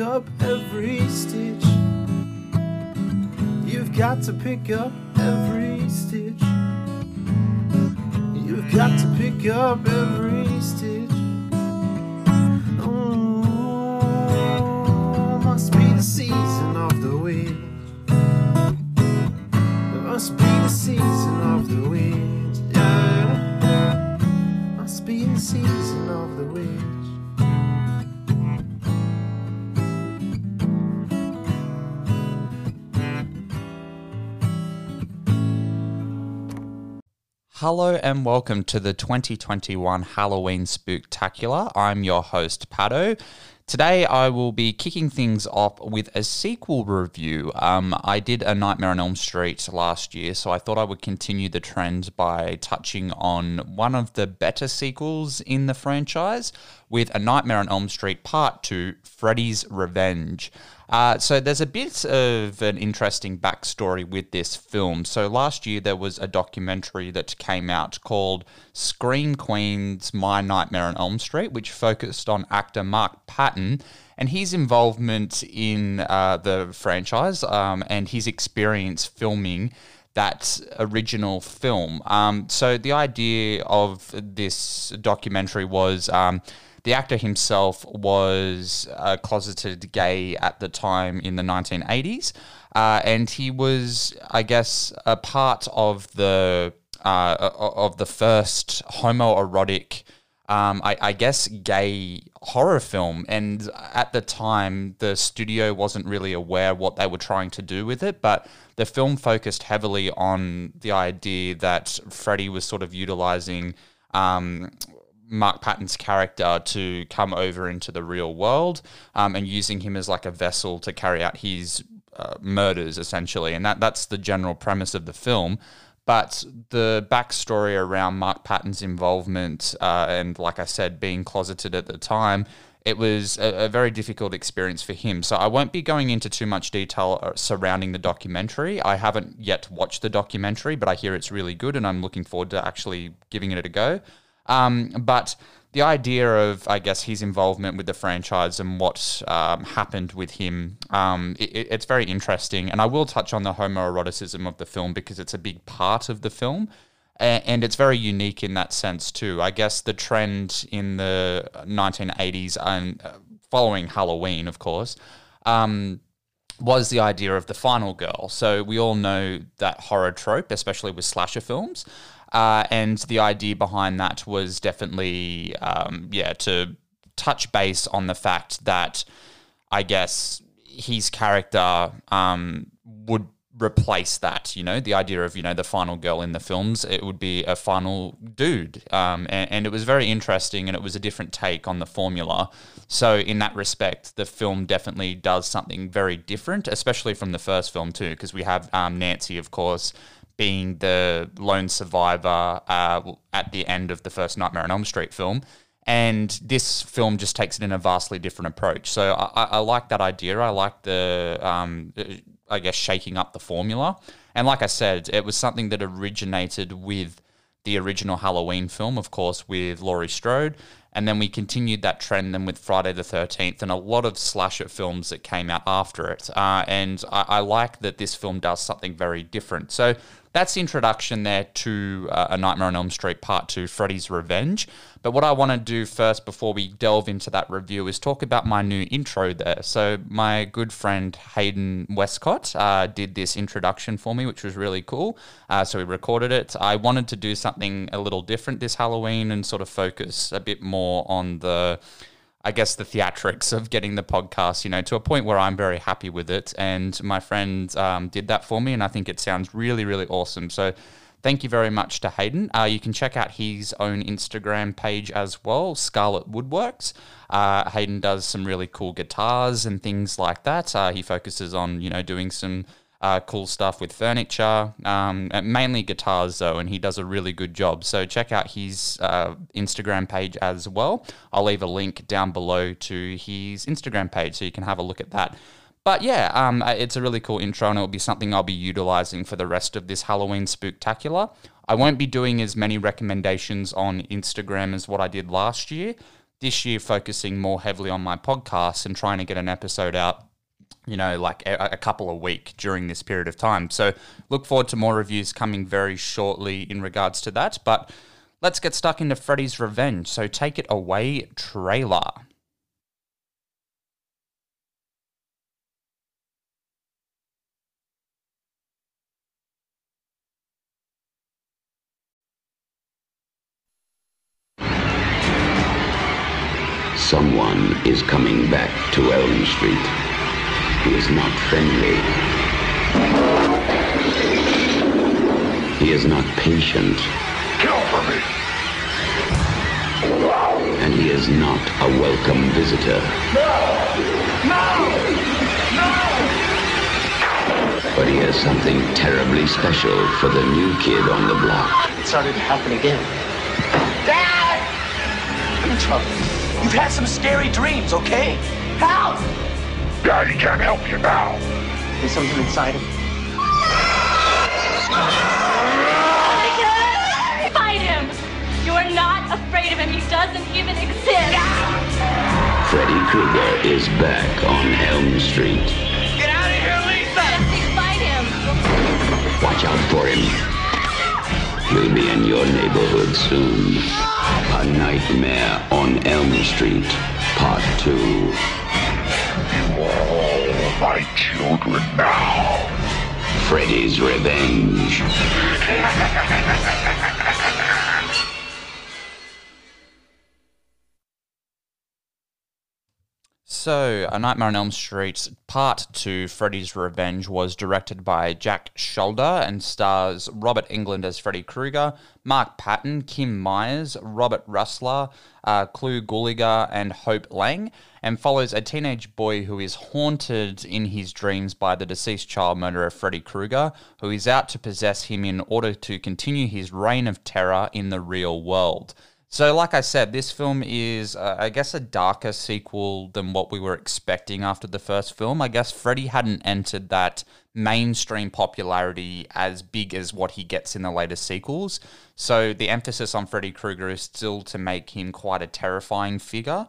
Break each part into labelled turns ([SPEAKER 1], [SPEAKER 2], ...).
[SPEAKER 1] up every stitch. You've got to pick up every stitch. You've got to pick up every stitch. Oh, must be the season of the. It must be the season of the witch. Yeah. Must be the season of the witch.
[SPEAKER 2] Hello and welcome to the 2021 Halloween Spooktacular. I'm your host, Pado. Today I will be kicking things off with a sequel review. Um, I did A Nightmare on Elm Street last year, so I thought I would continue the trend by touching on one of the better sequels in the franchise with A Nightmare on Elm Street Part 2 Freddy's Revenge. Uh, so there's a bit of an interesting backstory with this film. So last year there was a documentary that came out called Scream Queen's My Nightmare on Elm Street, which focused on actor Mark Patton and his involvement in uh, the franchise um, and his experience filming that original film. Um, so the idea of this documentary was. Um, the actor himself was a closeted gay at the time in the 1980s, uh, and he was, I guess, a part of the uh, of the first homoerotic. Um, I, I, guess gay horror film, and at the time the studio wasn't really aware what they were trying to do with it, but the film focused heavily on the idea that Freddy was sort of utilizing um, Mark Patton's character to come over into the real world um, and using him as like a vessel to carry out his uh, murders, essentially. And that, that's the general premise of the film. But the backstory around Mark Patton's involvement, uh, and like I said, being closeted at the time, it was a, a, very difficult experience for him. So I won't be going into too much detail uh, surrounding the documentary. I haven't yet watched the documentary, but I hear it's really good, and I'm looking forward to actually giving it a go. Um, but the idea of, I guess, his involvement with the franchise and what um, happened with him, um, it, it's very interesting. And I will touch on the homoeroticism of the film because it's a big part of the film. And it's very unique in that sense, too. I guess the trend in the 1980s and uh, following Halloween, of course, um, was the idea of the final girl. So we all know that horror trope, especially with slasher films. Uh, and the idea behind that was definitely, um, yeah, to touch base on the fact that I guess his character um, would replace that. You know, the idea of you know the final girl in the films, it would be a final dude, um, and, and, it was very interesting, and it was a different take on the formula. So in that respect, the film definitely does something very different, especially from the first film too, because we have um, Nancy, of course being the lone survivor uh, at the end of the first Nightmare on Elm Street film. And this film just takes it in a vastly different approach. So I, I like that idea. I like the, um, I guess, shaking up the formula. And like I said, it was something that originated with the original Halloween film, of course, with Laurie Strode. And then we continued that trend then with Friday the 13th and a lot of slasher films that came out after it. Uh, and I, I, like that this film does something very different. So that's the introduction there to uh, A Nightmare on Elm Street Part 2 Freddy's Revenge. But what I want to do first before we delve into that review is talk about my new intro there. So, my good friend Hayden Westcott uh, did this introduction for me, which was really cool. Uh, so, we recorded it. I wanted to do something a little different this Halloween and sort of focus a bit more on the I guess the theatrics of getting the podcast, you know, to a point where I'm very happy with it. And my friend um, did that for me, and I think it sounds really, really awesome. So thank you very much to Hayden. Uh, you can check out his own Instagram page as well, Scarlet Woodworks. Uh, Hayden does some really cool guitars and things like that. Uh, he focuses on, you know, doing some uh, cool stuff with furniture, um, mainly guitars though, and he does a really good job. So check out his uh, Instagram page as well. I'll leave a link down below to his Instagram page so you can have a look at that. But yeah, um, uh, it's a really cool intro, and it'll be something I'll be utilizing for the rest of this Halloween spooktacular. I won't be doing as many recommendations on Instagram as what I did last year this year focusing more heavily on my podcast and trying to get an episode out you know, like a, a, couple a week during this period of time. So look forward to more reviews coming very shortly in regards to that. But let's get stuck into Freddy's Revenge. So take it away, trailer.
[SPEAKER 3] Someone is coming back to Elm Street. He is not friendly. He is not patient.
[SPEAKER 4] Kill for me!
[SPEAKER 3] And he is not a welcome visitor.
[SPEAKER 4] No! No! No!
[SPEAKER 3] But he has something terribly special for the new kid on the block.
[SPEAKER 5] It started to happen again.
[SPEAKER 4] Dad!
[SPEAKER 5] I'm in trouble. You've had some scary dreams, okay? Help!
[SPEAKER 4] Daddy can't help you now.
[SPEAKER 5] There's something inside him.
[SPEAKER 6] Fight him! You are not afraid of him. He doesn't even exist.
[SPEAKER 3] Freddy Krueger is back on Elm Street.
[SPEAKER 4] Get out of here, Lisa!
[SPEAKER 6] Jesse, fight him!
[SPEAKER 3] Watch out for him. He'll be in your neighborhood soon. A Nightmare on Elm Street, Part 2.
[SPEAKER 4] You are all my children now.
[SPEAKER 3] Freddy's Revenge.
[SPEAKER 2] So, A Nightmare on Elm Street Part 2, Freddy's Revenge, was directed by Jack Sholder and stars Robert Englund as Freddy Krueger, Mark Patton, Kim Myers, Robert Rusler, uh, Clu Gulager, and Hope Lange, and follows a teenage boy who is haunted in his dreams by the deceased child murderer Freddy Krueger, who is out to possess him in order to continue his reign of terror in the real world. So, like I said, this film is, uh, I guess, a darker sequel than what we were expecting after the first film. I guess Freddy hadn't entered that mainstream popularity as big as what he gets in the later sequels. So, the emphasis on Freddy Krueger is still to make him quite a terrifying figure.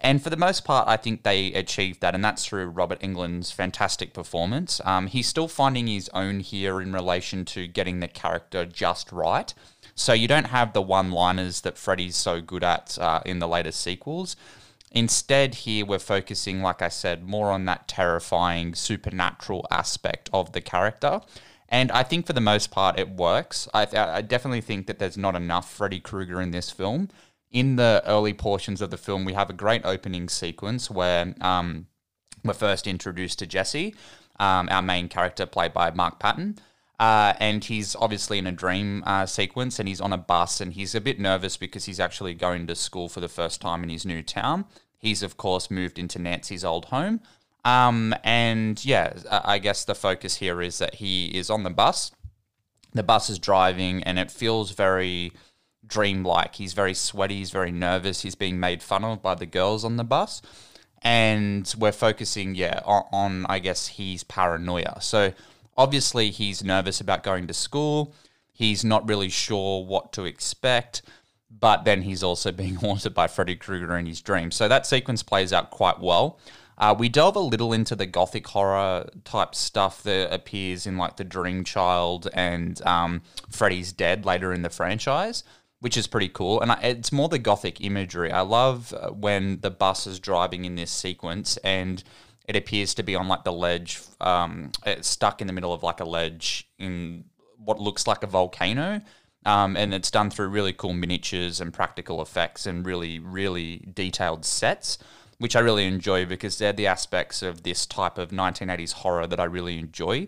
[SPEAKER 2] And for the most part, I think they achieved that, and that's through Robert Englund's fantastic performance. Um, he's still finding his own here in relation to getting the character just right. So you don't have the one liners that Freddy's so good at uh, in the later sequels. Instead, here we're focusing, like I said, more on that terrifying supernatural aspect of the character. And I think for the most part, it works. I, I definitely think that there's not enough Freddy Krueger in this film. In the early portions of the film, we have a great opening sequence where um, we're first introduced to Jesse, um, our main character, played by Mark Patton. Uh, and he's obviously in a dream uh, sequence and he's on a bus and he's a bit nervous because he's actually going to school for the first time in his new town. He's, of course, moved into Nancy's old home. Um, and yeah, I guess the focus here is that he is on the bus. The bus is driving and it feels very dreamlike. He's very sweaty, he's very nervous, he's being made fun of by the girls on the bus. And we're focusing, yeah, on, on I guess, his paranoia. So obviously he's nervous about going to school. He's not really sure what to expect, but then he's also being haunted by Freddy Krueger in his dreams. So that sequence plays out quite well. Uh, we delve a little into the gothic horror type stuff that appears in like the Dream Child and um, Freddy's Dead later in the franchise, which is pretty cool. And I, it's more the gothic imagery. I love uh, when the bus is driving in this sequence and it appears to be on like the ledge, um, it's stuck in the middle of like a ledge in what looks like a volcano. Um, and it's done through really cool miniatures and practical effects and really, really detailed sets, which I really enjoy because they're the aspects of this type of 1980s horror that I really enjoy.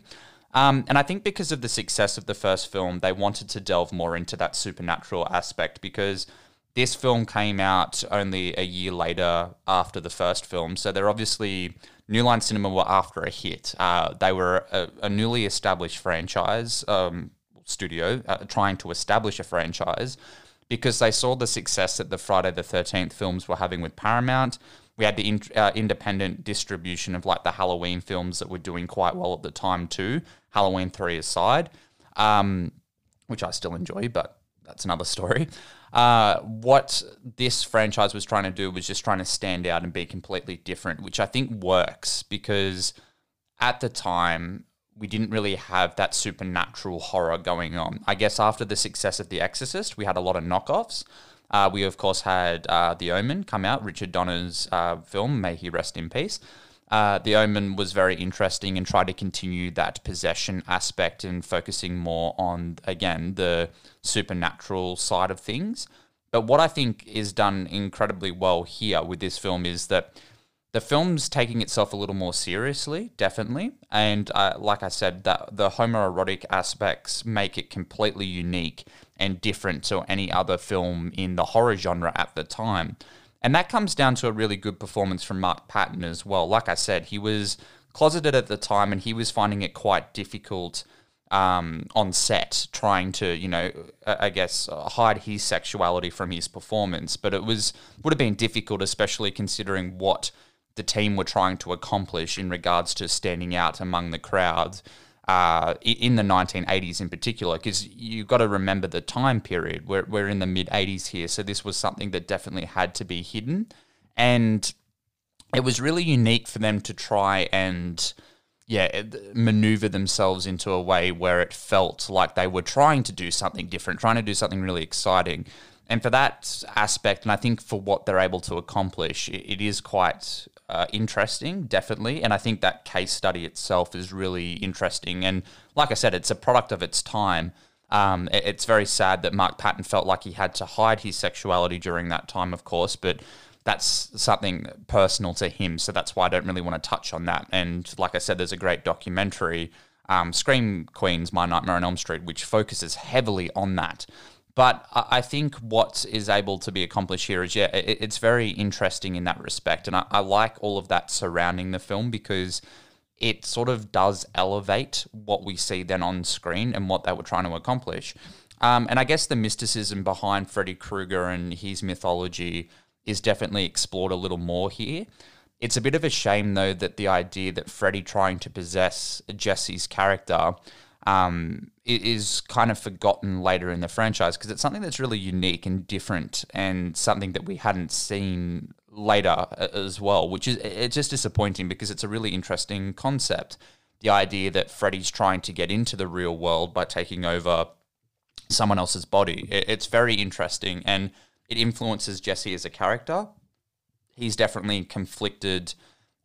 [SPEAKER 2] Um, and I think because of the success of the first film, they wanted to delve more into that supernatural aspect because this film came out only a year later after the first film. So they're obviously New Line Cinema were after a hit. Uh, they were a, a, newly established franchise um, studio uh, trying to establish a franchise because they saw the success that the Friday the 13th films were having with Paramount. We had the in, uh, independent distribution of like the Halloween films that were doing quite well at the time too. Halloween 3 aside, um, which I still enjoy, but that's another story. Uh, what this franchise was trying to do was just trying to stand out and be completely different, which I think works because at the time we didn't really have that supernatural horror going on. I guess after the success of The Exorcist, we had a lot of knockoffs. Uh, we of course had uh, The Omen come out, Richard Donner's uh, film. May he rest in peace. Uh, the Omen was very interesting and tried to continue that possession aspect and focusing more on again the supernatural side of things. But what I think is done incredibly well here with this film is that the film's taking itself a little more seriously, definitely. And uh, like I said, that the homoerotic aspects make it completely unique and different to any other film in the horror genre at the time. And that comes down to a really good performance from Mark Patton as well. Like I said, he was closeted at the time and he was finding it quite difficult um, on set, trying to, you know, I guess hide his sexuality from his performance. But it was would have been difficult, especially considering what the team were trying to accomplish in regards to standing out among the crowds uh, in the 1980s in particular, because you've got to remember the time period. We're, we're in the mid 80s here, so this was something that definitely had to be hidden. And it was really unique for them to try and yeah, maneuver themselves into a way where it felt like they were trying to do something different, trying to do something really exciting. And for that aspect, and I think for what they're able to accomplish, it is quite uh, interesting, definitely. And I think that case study itself is really interesting. And like I said, it's a product of its time. Um, it's very sad that Mark Patton felt like he had to hide his sexuality during that time, of course, but that's something personal to him. So that's why I don't really want to touch on that. And like I said, there's a great documentary, um, Scream Queens, My Nightmare on Elm Street, which focuses heavily on that. But I think what is able to be accomplished here is, yeah, it's very interesting in that respect. And I, I like all of that surrounding the film because it sort of does elevate what we see then on screen and what they were trying to accomplish. Um, and I guess the mysticism behind Freddy Krueger and his mythology is definitely explored a little more here. It's a bit of a shame, though, that the idea that Freddy trying to possess Jesse's character um, is kind of forgotten later in the franchise because it's something that's really unique and different and something that we hadn't seen later as well, which is it's just disappointing because it's a really interesting concept. The idea that Freddy's trying to get into the real world by taking over someone else's body. It's very interesting and it influences Jesse as a character. He's definitely conflicted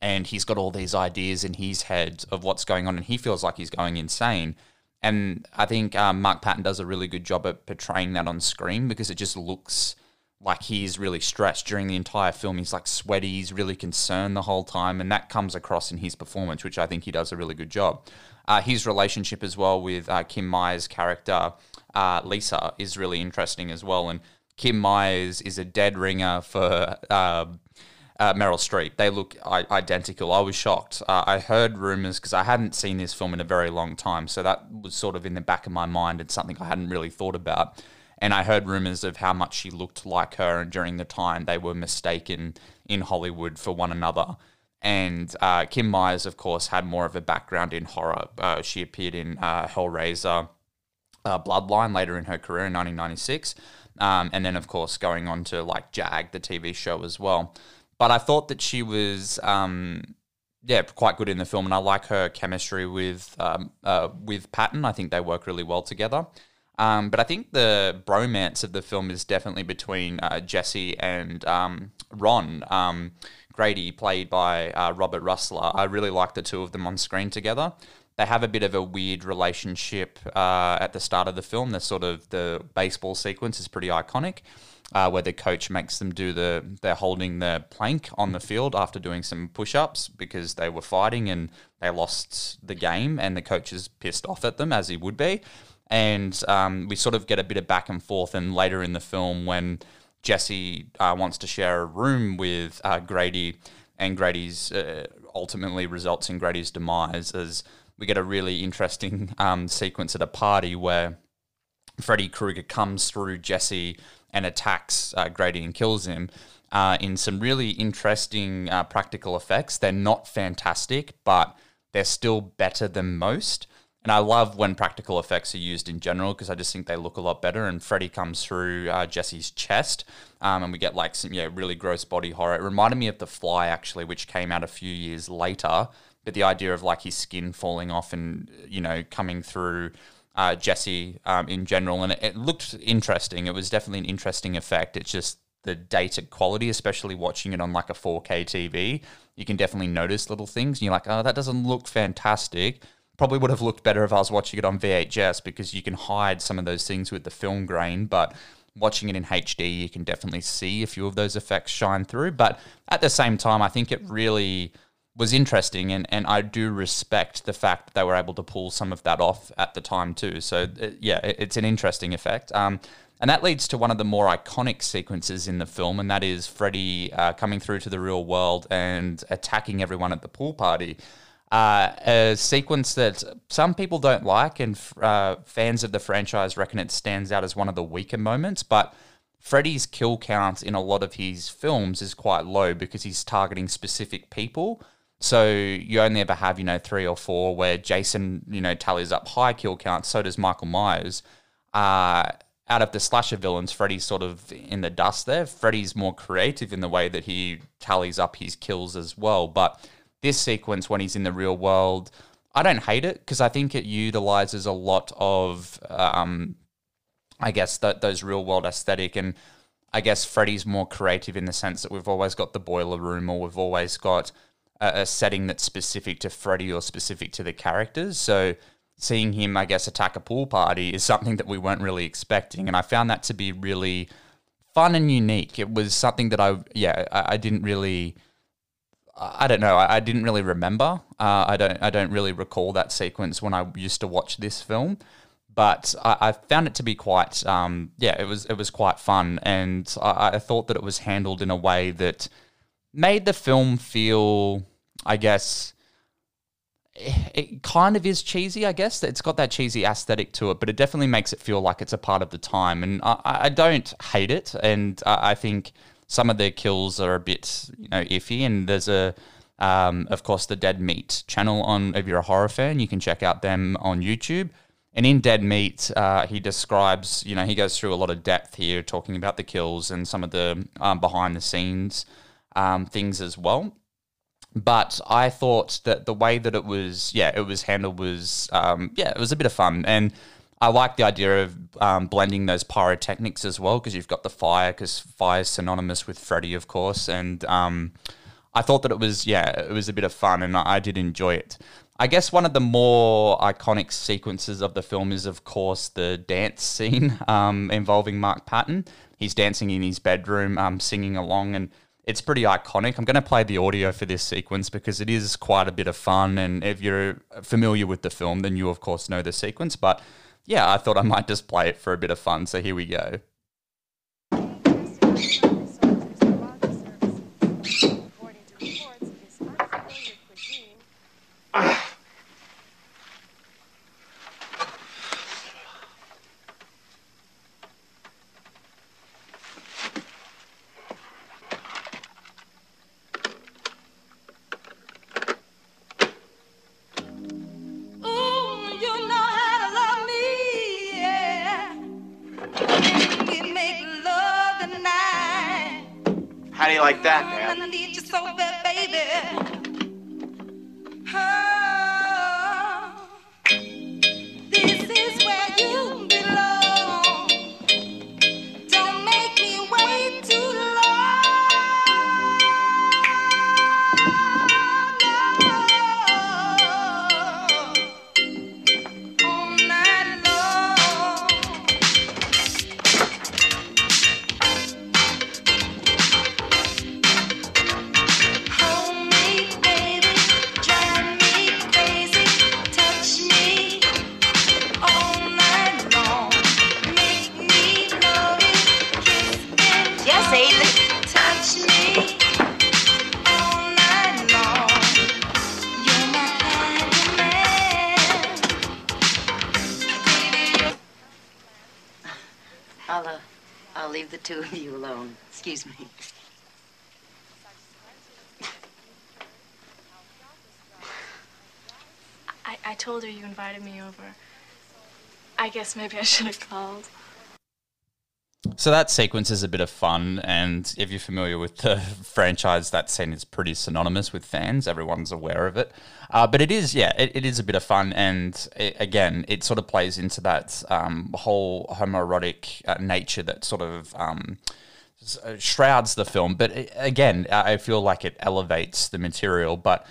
[SPEAKER 2] and he's got all these ideas in his head of what's going on, and he feels like he's going insane. And I think um, Mark Patton does a really good job at portraying that on screen because it just looks like he's really stressed during the entire film. He's like sweaty, he's really concerned the whole time, and that comes across in his performance, which I think he does a really good job. Uh, his relationship as well with uh, Kim Myers' character, uh, Lisa, is really interesting as well. And Kim Myers is a dead ringer for um, uh, Meryl Streep. They look I- identical. I was shocked. Uh, I heard rumors because I hadn't seen this film in a very long time, so that was sort of in the back of my mind and something I hadn't really thought about. And I heard rumors of how much she looked like her, and during the time they were mistaken in Hollywood for one another. And uh, Kim Myers, of course, had more of a background in horror. Uh, she appeared in uh, Hellraiser, uh, Bloodline later in her career in 1996. Um, and then, of course, going on to like Jag, the TV show as well. But I thought that she was, um, yeah, quite good in the film, and I like her chemistry with um, uh, with Patton. I think they work really well together. Um, but I think the bromance of the film is definitely between uh, Jesse and um, Ron um, Grady, played by uh, Robert Rusler. I really like the two of them on screen together. They have a bit of a weird relationship uh, at the start of the film. The sort of the baseball sequence is pretty iconic uh, where the coach makes them do the they're holding the plank on the field after doing some push-ups because they were fighting and they lost the game and the coach is pissed off at them as he would be. And um, we sort of get a bit of back and forth and later in the film when Jesse uh, wants to share a room with uh, Grady and Grady's uh, ultimately results in Grady's demise as we get a really interesting um, sequence at a party where Freddy Krueger comes through Jesse and attacks uh, Grady and kills him. Uh, in some really interesting uh, practical effects. They're not fantastic, but they're still better than most. And I love when practical effects are used in general because I just think they look a lot better. And Freddy comes through uh, Jesse's chest, um, and we get like some yeah really gross body horror. It reminded me of The Fly actually, which came out a few years later. But the idea of like his skin falling off and you know coming through uh, Jesse um, in general, and it, it looked interesting. It was definitely an interesting effect. It's just the dated quality, especially watching it on like a 4K TV, you can definitely notice little things. And you're like, oh, that doesn't look fantastic. Probably would have looked better if I was watching it on VHS because you can hide some of those things with the film grain. But watching it in HD, you can definitely see a few of those effects shine through. But at the same time, I think it really was interesting, and, and I do respect the fact that they were able to pull some of that off at the time too. So uh, yeah, it, it's an interesting effect. Um, and that leads to one of the more iconic sequences in the film, and that is Freddy uh, coming through to the real world and attacking everyone at the pool party. Uh, a sequence that some people don't like, and uh, fans of the franchise reckon it stands out as one of the weaker moments. But Freddy's kill count in a lot of his films is quite low because he's targeting specific people. So you only ever have, you know, three or four where Jason, you know, tallies up high kill counts. So does Michael Myers. Uh, out of the slasher villains, Freddy's sort of in the dust there. Freddy's more creative in the way that he tallies up his kills as well. But this sequence, when he's in the real world, I don't hate it because I think it utilizes a lot of, um, I guess, that those real world aesthetic. And I guess Freddy's more creative in the sense that we've always got the boiler room or we've always got a, setting that's specific to Freddy or specific to the characters. So seeing him, I guess, attack a pool party is something that we weren't really expecting. And I found that to be really fun and unique. It was something that I, yeah, I, I didn't really. I don't know. I, I didn't really remember. Uh, I don't. I don't really recall that sequence when I used to watch this film, but I, I found it to be quite. Um, yeah, it was. It was quite fun, and I, I thought that it was handled in a way that made the film feel, I guess, it kind of is cheesy, I guess. It's got that cheesy aesthetic to it, but it definitely makes it feel like it's a part of the time. And I, I don't hate it, and I think some of their kills are a bit, you know, iffy. And there's a, um, of course, the Dead Meat channel on. If you're a horror fan, you can check out them on YouTube. And in Dead Meat, uh, he describes, you know, he goes through a lot of depth here, talking about the kills and some of the um, behind the scenes um, things as well but I thought that the way that it was, yeah, it was handled was, um, yeah, it was a bit of fun, and I like the idea of um, blending those pyrotechnics as well because you've got the fire, because fire is synonymous with Freddy, of course, and um, I thought that it was, yeah, it was a bit of fun, and I, I did enjoy it. I guess one of the more iconic sequences of the film is, of course, the dance scene um, involving Mark Patton. He's dancing in his bedroom, um, singing along, and it's pretty iconic. I'm going to play the audio for this sequence because it is quite a bit of fun. And if you're familiar with the film, then you, of course, know the sequence. But yeah, I thought I might just play it for a bit of fun. So here we go.
[SPEAKER 5] Like that,
[SPEAKER 7] the two of you alone. Excuse me.
[SPEAKER 6] I, I told her you invited me over. I guess maybe I should have called.
[SPEAKER 2] So that sequence is a bit of fun, and if you're familiar with the franchise, that scene is pretty synonymous with fans. Everyone's aware of it, uh, but it is, yeah, it, it is a bit of fun, and it, again, it sort of plays into that um, whole homoerotic uh, nature that sort of um, uh, shrouds the film. But it, again, I feel like it elevates the material, but.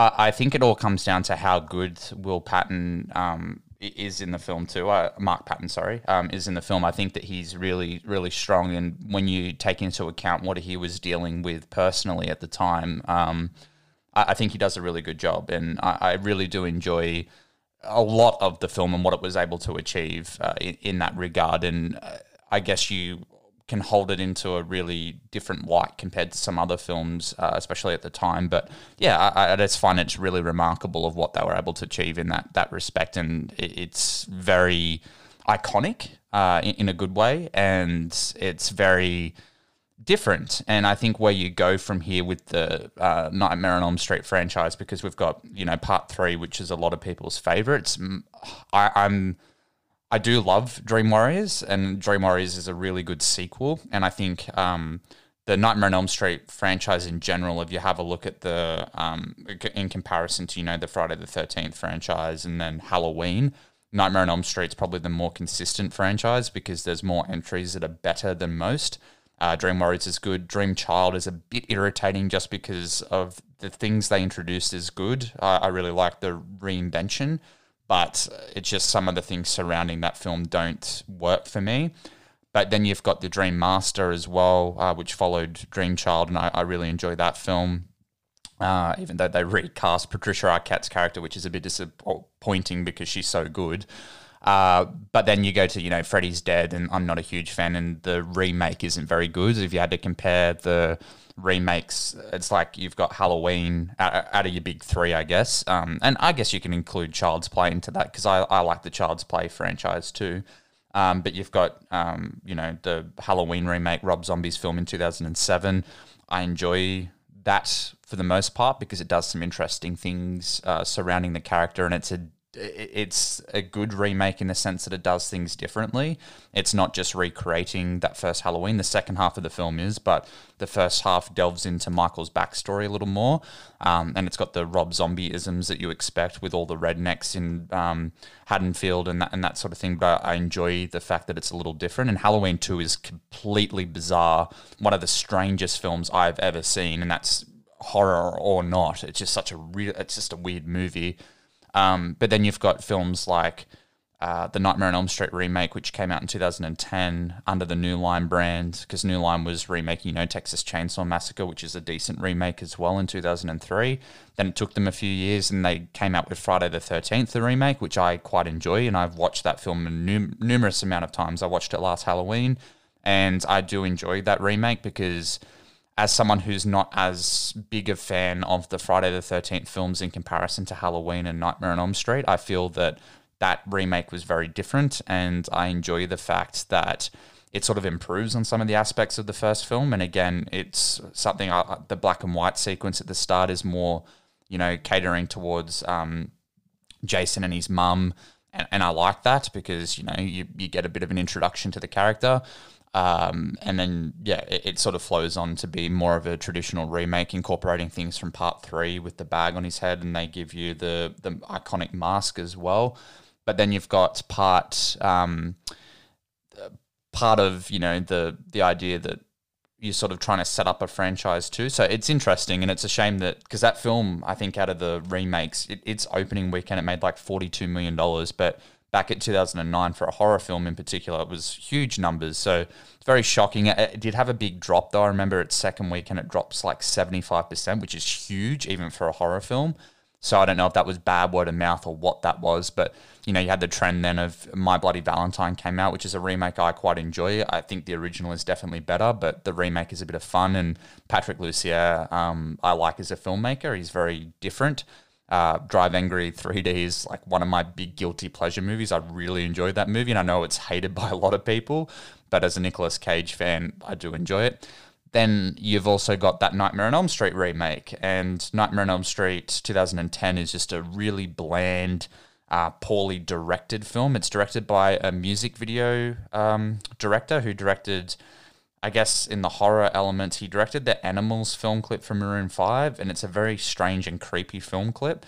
[SPEAKER 2] I think it all comes down to how good Will Patton um, is in the film too. Uh, Mark Patton, sorry, um, is in the film. I think that he's really, really strong. And when you take into account what he was dealing with personally at the time, um, I, I think he does a really good job. And I, I really do enjoy a lot of the film and what it was able to achieve uh, in, in that regard. And uh, I guess you can hold it into a really different light compared to some other films, uh, especially at the time. But yeah, I, I just find it's really remarkable of what they were able to achieve in that that respect, and it, it's very iconic uh, in, in a good way, and it's very different. And I think where you go from here with the uh, Nightmare on Elm Street franchise, because we've got you know part three, which is a lot of people's favorites. I, I'm I do love Dream Warriors, and Dream Warriors is a really good sequel. And I think um, the Nightmare on Elm Street franchise in general, if you have a look at the um, in comparison to you know the Friday the Thirteenth franchise and then Halloween, Nightmare on Elm Street is probably the more consistent franchise because there's more entries that are better than most. Uh, Dream Warriors is good. Dream Child is a bit irritating just because of the things they introduced is good. I, I really like the reinvention, but it's just some of the things surrounding that film don't work for me. But then you've got the Dream Master as well, uh, which followed Dream Child, and I, I really enjoy that film. Uh, even though they recast Patricia Arquette's character, which is a bit disappointing because she's so good. Uh, but then you go to you know Freddy's Dead, and I'm not a huge fan, and the remake isn't very good. If you had to compare the remakes, it's like you've got Halloween out, of your big three, I guess. Um, and I guess you can include Child's Play into that because I, I like the Child's Play franchise too. Um, but you've got, um, you know, the Halloween remake, Rob Zombie's film in 2007. I enjoy that for the most part because it does some interesting things uh, surrounding the character, and it's a it's a good remake in the sense that it does things differently. It's not just recreating that first Halloween. The second half of the film is, but the first half delves into Michael's backstory a little more, um, and it's got the Rob Zombie isms that you expect with all the rednecks in um, Haddonfield and that and that sort of thing. But I enjoy the fact that it's a little different. And Halloween Two is completely bizarre. One of the strangest films I've ever seen, and that's horror or not. It's just such a real. It's just a weird movie. Um, but then you've got films like uh, the Nightmare on Elm Street remake, which came out in 2010 under the New Line brand, because New Line was remaking, you know, Texas Chainsaw Massacre, which is a decent remake as well in 2003. Then it took them a few years, and they came out with Friday the 13th, the remake, which I quite enjoy, and I've watched that film a num- numerous amount of times. I watched it last Halloween, and I do enjoy that remake because as someone who's not as big a fan of the Friday the 13th films in comparison to Halloween and Nightmare on Elm Street, I feel that that remake was very different. And I enjoy the fact that it sort of improves on some of the aspects of the first film. And again, it's something, I, the black and white sequence at the start is more, you know, catering towards um, Jason and his mum. And, and I like that because, you know, you, you get a bit of an introduction to the character. Um, and then, yeah, it, it sort of flows on to be more of a traditional remake, incorporating things from part three with the bag on his head, and they give you the the iconic mask as well. But then you've got part um, part of you know the the idea that you're sort of trying to set up a franchise too. So it's interesting, and it's a shame that because that film, I think, out of the remakes, it, its opening weekend it made like forty two million dollars, but back at 2009 for a horror film in particular, it was huge numbers. So it's very shocking. It, did have a big drop though. I remember its second week and it drops like 75%, which is huge even for a horror film. So I don't know if that was bad word of mouth or what that was, but you know, you had the trend then of My Bloody Valentine came out, which is a remake I quite enjoy. I think the original is definitely better, but the remake is a bit of fun. And Patrick Lussier, um, I like as a filmmaker. He's very different. Uh, Drive Angry 3D is like one of my big guilty pleasure movies. I really enjoyed that movie, and I know it's hated by a lot of people, but as a Nicolas Cage fan, I do enjoy it. then you've also got that Nightmare on Elm Street remake, and Nightmare on Elm Street 2010 is just a really bland, uh, poorly directed film. It's directed by a music video um, director who directed, I guess, in the horror element, he directed the Animals film clip from Maroon 5, and it's a very strange and creepy film clip.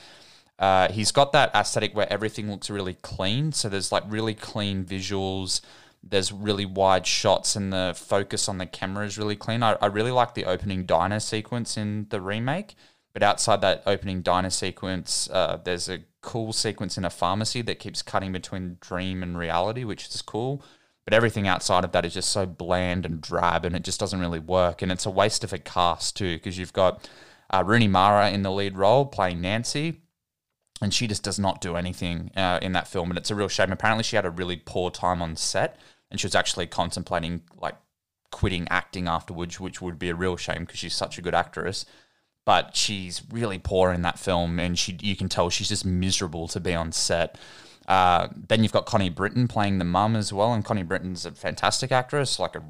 [SPEAKER 2] Uh, he's got that aesthetic where everything looks really clean. So there's like really clean visuals. There's really wide shots, and the focus on the camera is really clean. I, I really like the opening diner sequence in the remake. But outside that opening diner sequence, uh, there's a cool sequence in a pharmacy that keeps cutting between dream and reality, which is cool. But everything outside of that is just so bland and drab, and it just doesn't really work. And it's a waste of a cast too, because you've got uh, Rooney Mara in the lead role playing Nancy and she just does not do anything uh, in that film, and it's a real shame. Apparently, she had a really poor time on set, and she was actually contemplating like quitting acting afterwards, which would be a real shame because she's such a good actress. But she's really poor in that film, and she you can tell she's just miserable to be on set. Uh, then you've got Connie Britton playing the mum as well, and Connie Britton's a fantastic actress, like a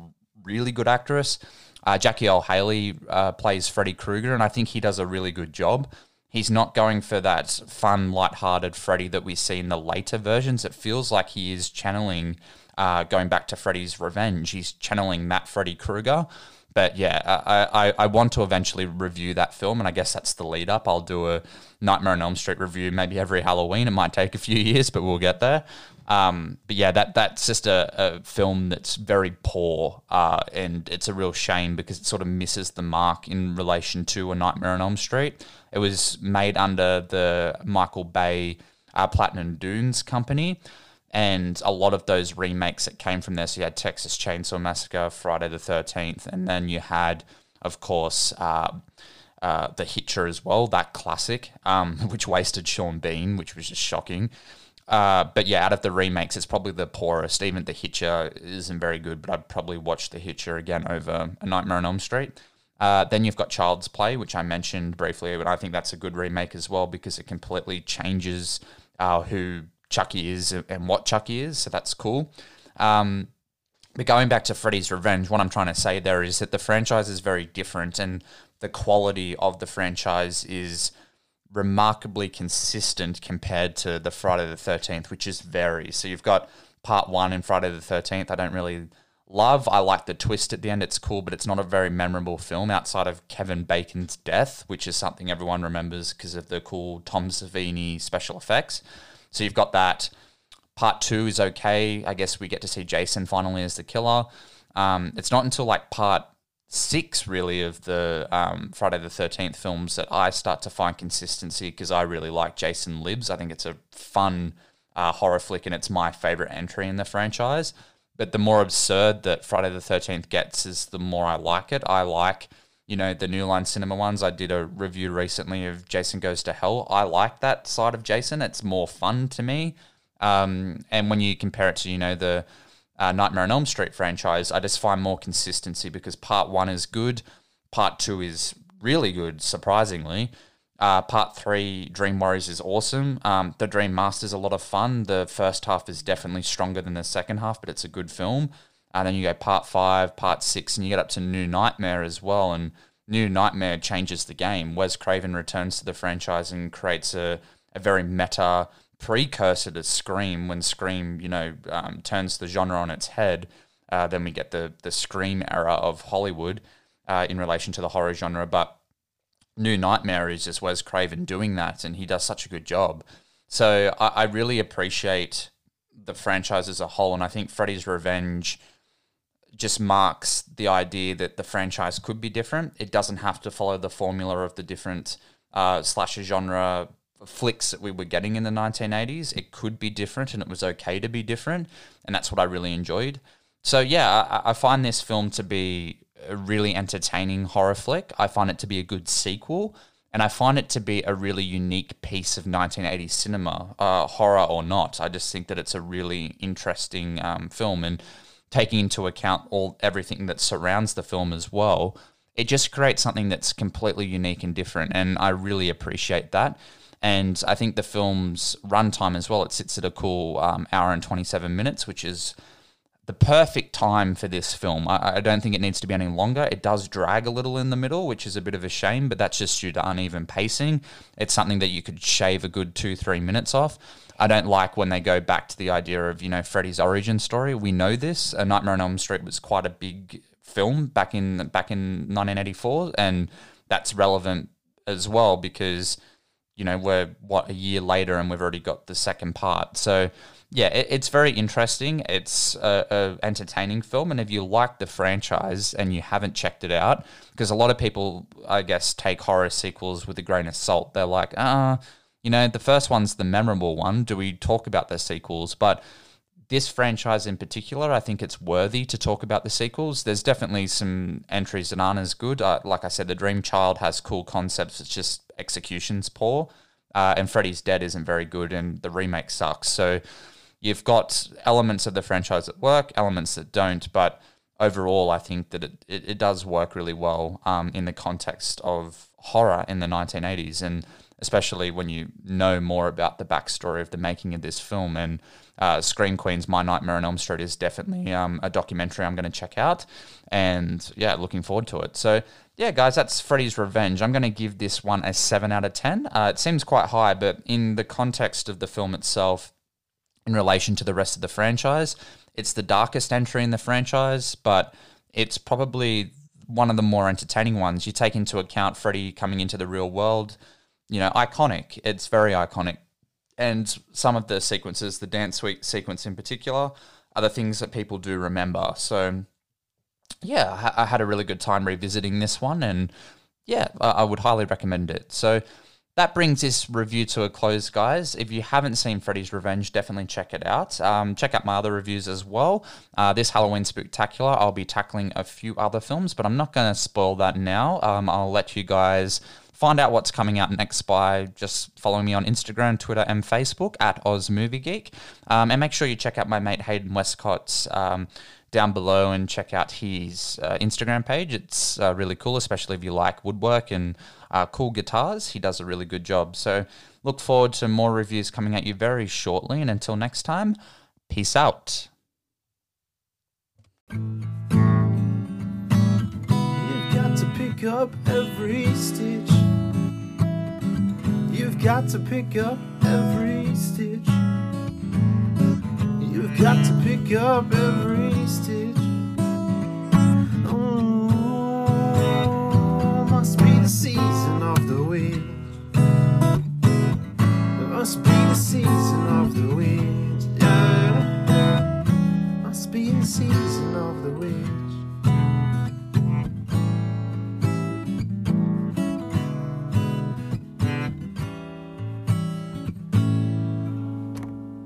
[SPEAKER 2] really good actress. Uh, Jackie Earle Haley uh, plays Freddy Krueger, and I think he does a really good job. He's not going for that fun, light-hearted Freddy that we see in the later versions. It feels like he is channeling, uh, going back to Freddy's Revenge. He's channeling that Freddy Krueger. But yeah, I, I, I want to eventually review that film, and I guess that's the lead up. I'll do a Nightmare on Elm Street review maybe every Halloween. It might take a few years, but we'll get there. Um, but yeah, that that's just a, a film that's very poor, uh, and it's a real shame because it sort of misses the mark in relation to a Nightmare on Elm Street. It was made under the Michael Bay uh, Platinum Dunes company, and a lot of those remakes that came from there. So you had Texas Chainsaw Massacre, Friday the Thirteenth, and then you had, of course. Uh, uh, the Hitcher as well, that classic, um, which wasted Sean Bean, which was just shocking. Uh, but yeah, out of the remakes, it's probably the poorest. Even The Hitcher isn't very good, but I'd probably watch The Hitcher again over A Nightmare on Elm Street. Uh, then you've got Child's Play, which I mentioned briefly, but I think that's a good remake as well because it completely changes uh, who Chucky is and what Chucky is. So that's cool. Um, but going back to Freddy's Revenge, what I'm trying to say there is that the franchise is very different and the quality of the franchise is remarkably consistent compared to the Friday the 13th, which is very. So you've got part one in Friday the 13th. I don't really love. I like the twist at the end. It's cool, but it's not a very memorable film outside of Kevin Bacon's death, which is something everyone remembers because of the cool Tom Savini special effects. So you've got that. Part two is okay. I guess we get to see Jason finally as the killer. Um, it's not until like part six, really, of the um, Friday the 13th films that I start to find consistency because I really like Jason Lives. I think it's a fun uh, horror flick and it's my favorite entry in the franchise. But the more absurd that Friday the 13th gets is the more I like it. I like, you know, the New Line Cinema ones. I did a review recently of Jason Goes to Hell. I like that side of Jason. It's more fun to me. Um, and when you compare it to, you know, the uh, Nightmare on Elm Street franchise, I just find more consistency because part one is good, part two is really good, surprisingly. Uh, part three, Dream Warriors, is awesome. Um, the Dream Master is a lot of fun. The first half is definitely stronger than the second half, but it's a good film. And then you go part five, part six, and you get up to New Nightmare as well. And New Nightmare changes the game. Wes Craven returns to the franchise and creates a, a very meta precursor to Scream. When Scream, you know, um, turns the genre on its head, uh, then we get the the Scream era of Hollywood uh, in relation to the horror genre. But New Nightmare is just Wes Craven doing that, and he does such a good job. So I, I really appreciate the franchise as a whole, and I think Freddy's Revenge just marks the idea that the franchise could be different. It doesn't have to follow the formula of the different uh, slasher genre flicks that we were getting in the 1980s. It could be different, and it was okay to be different, and that's what I really enjoyed. So yeah, I, I find this film to be a really entertaining horror flick. I find it to be a good sequel, and I find it to be a really unique piece of 1980s cinema, uh, horror or not. I just think that it's a really interesting um, film, and taking into account all everything that surrounds the film as well, it just creates something that's completely unique and different, and I really appreciate that. And I think the film's runtime as well, it sits at a cool um, hour and 27 minutes, which is the perfect time for this film. I, I don't think it needs to be any longer. It does drag a little in the middle, which is a bit of a shame, but that's just due to uneven pacing. It's something that you could shave a good two, three minutes off. I don't like when they go back to the idea of, you know, Freddy's origin story. We know this. A Nightmare on Elm Street was quite a big film back in back in 1984, and that's relevant as well because you know we're what a year later and we've already got the second part. So yeah, it, it's very interesting. It's a, a entertaining film, and if you like the franchise and you haven't checked it out, because a lot of people, I guess, take horror sequels with a grain of salt. They're like, ah, you know, the first one's the memorable one. Do we talk about the sequels? But this franchise in particular, I think it's worthy to talk about the sequels. There's definitely some entries that aren't as good. Uh, like I said, The Dream Child has cool concepts. It's just execution's poor. Uh, and Freddy's Dead isn't very good, and the remake sucks. So you've got elements of the franchise that work, elements that don't. But overall, I think that it, it, it does work really well um, in the context of horror in the 1980s. And especially when you know more about the backstory of the making of this film. And uh, Queens, My Nightmare on Elm Street is definitely um, a documentary I'm going to check out. And yeah, looking forward to it. So yeah, guys, that's Freddy's Revenge. I'm going to give this one a 7 out of 10. Uh, it seems quite high, but in the context of the film itself, in relation to the rest of the franchise, it's the darkest entry in the franchise, but it's probably one of the more entertaining ones. You take into account Freddy coming into the real world, you know, iconic. It's very iconic. And some of the sequences, the dance suite sequence in particular, are the things that people do remember. So, yeah, I had a really good time revisiting this one, and yeah, I would highly recommend it. So, that brings this review to a close, guys. If you haven't seen Freddy's Revenge, definitely check it out. Um, check out my other reviews as well. Uh, this Halloween Spooktacular, I'll be tackling a few other films, but I'm not going to spoil that now. Um, I'll let you guys find out what's coming out next by just following me on Instagram, Twitter, and Facebook at Oz Movie Geek. Um, and make sure you check out my mate Hayden Westcott's. Um, down below and check out his uh, Instagram page. It's uh, really cool, especially if you like woodwork and uh, cool guitars. He does a really good job. So look forward to more reviews coming at you very shortly. And until next time, peace out.
[SPEAKER 1] You've got to pick up every stitch. You've got to pick up every stitch. You've got to pick up every stitch. Oh, must be the season of the. It must be the season of the witch. Yeah. Must be the season of the witch.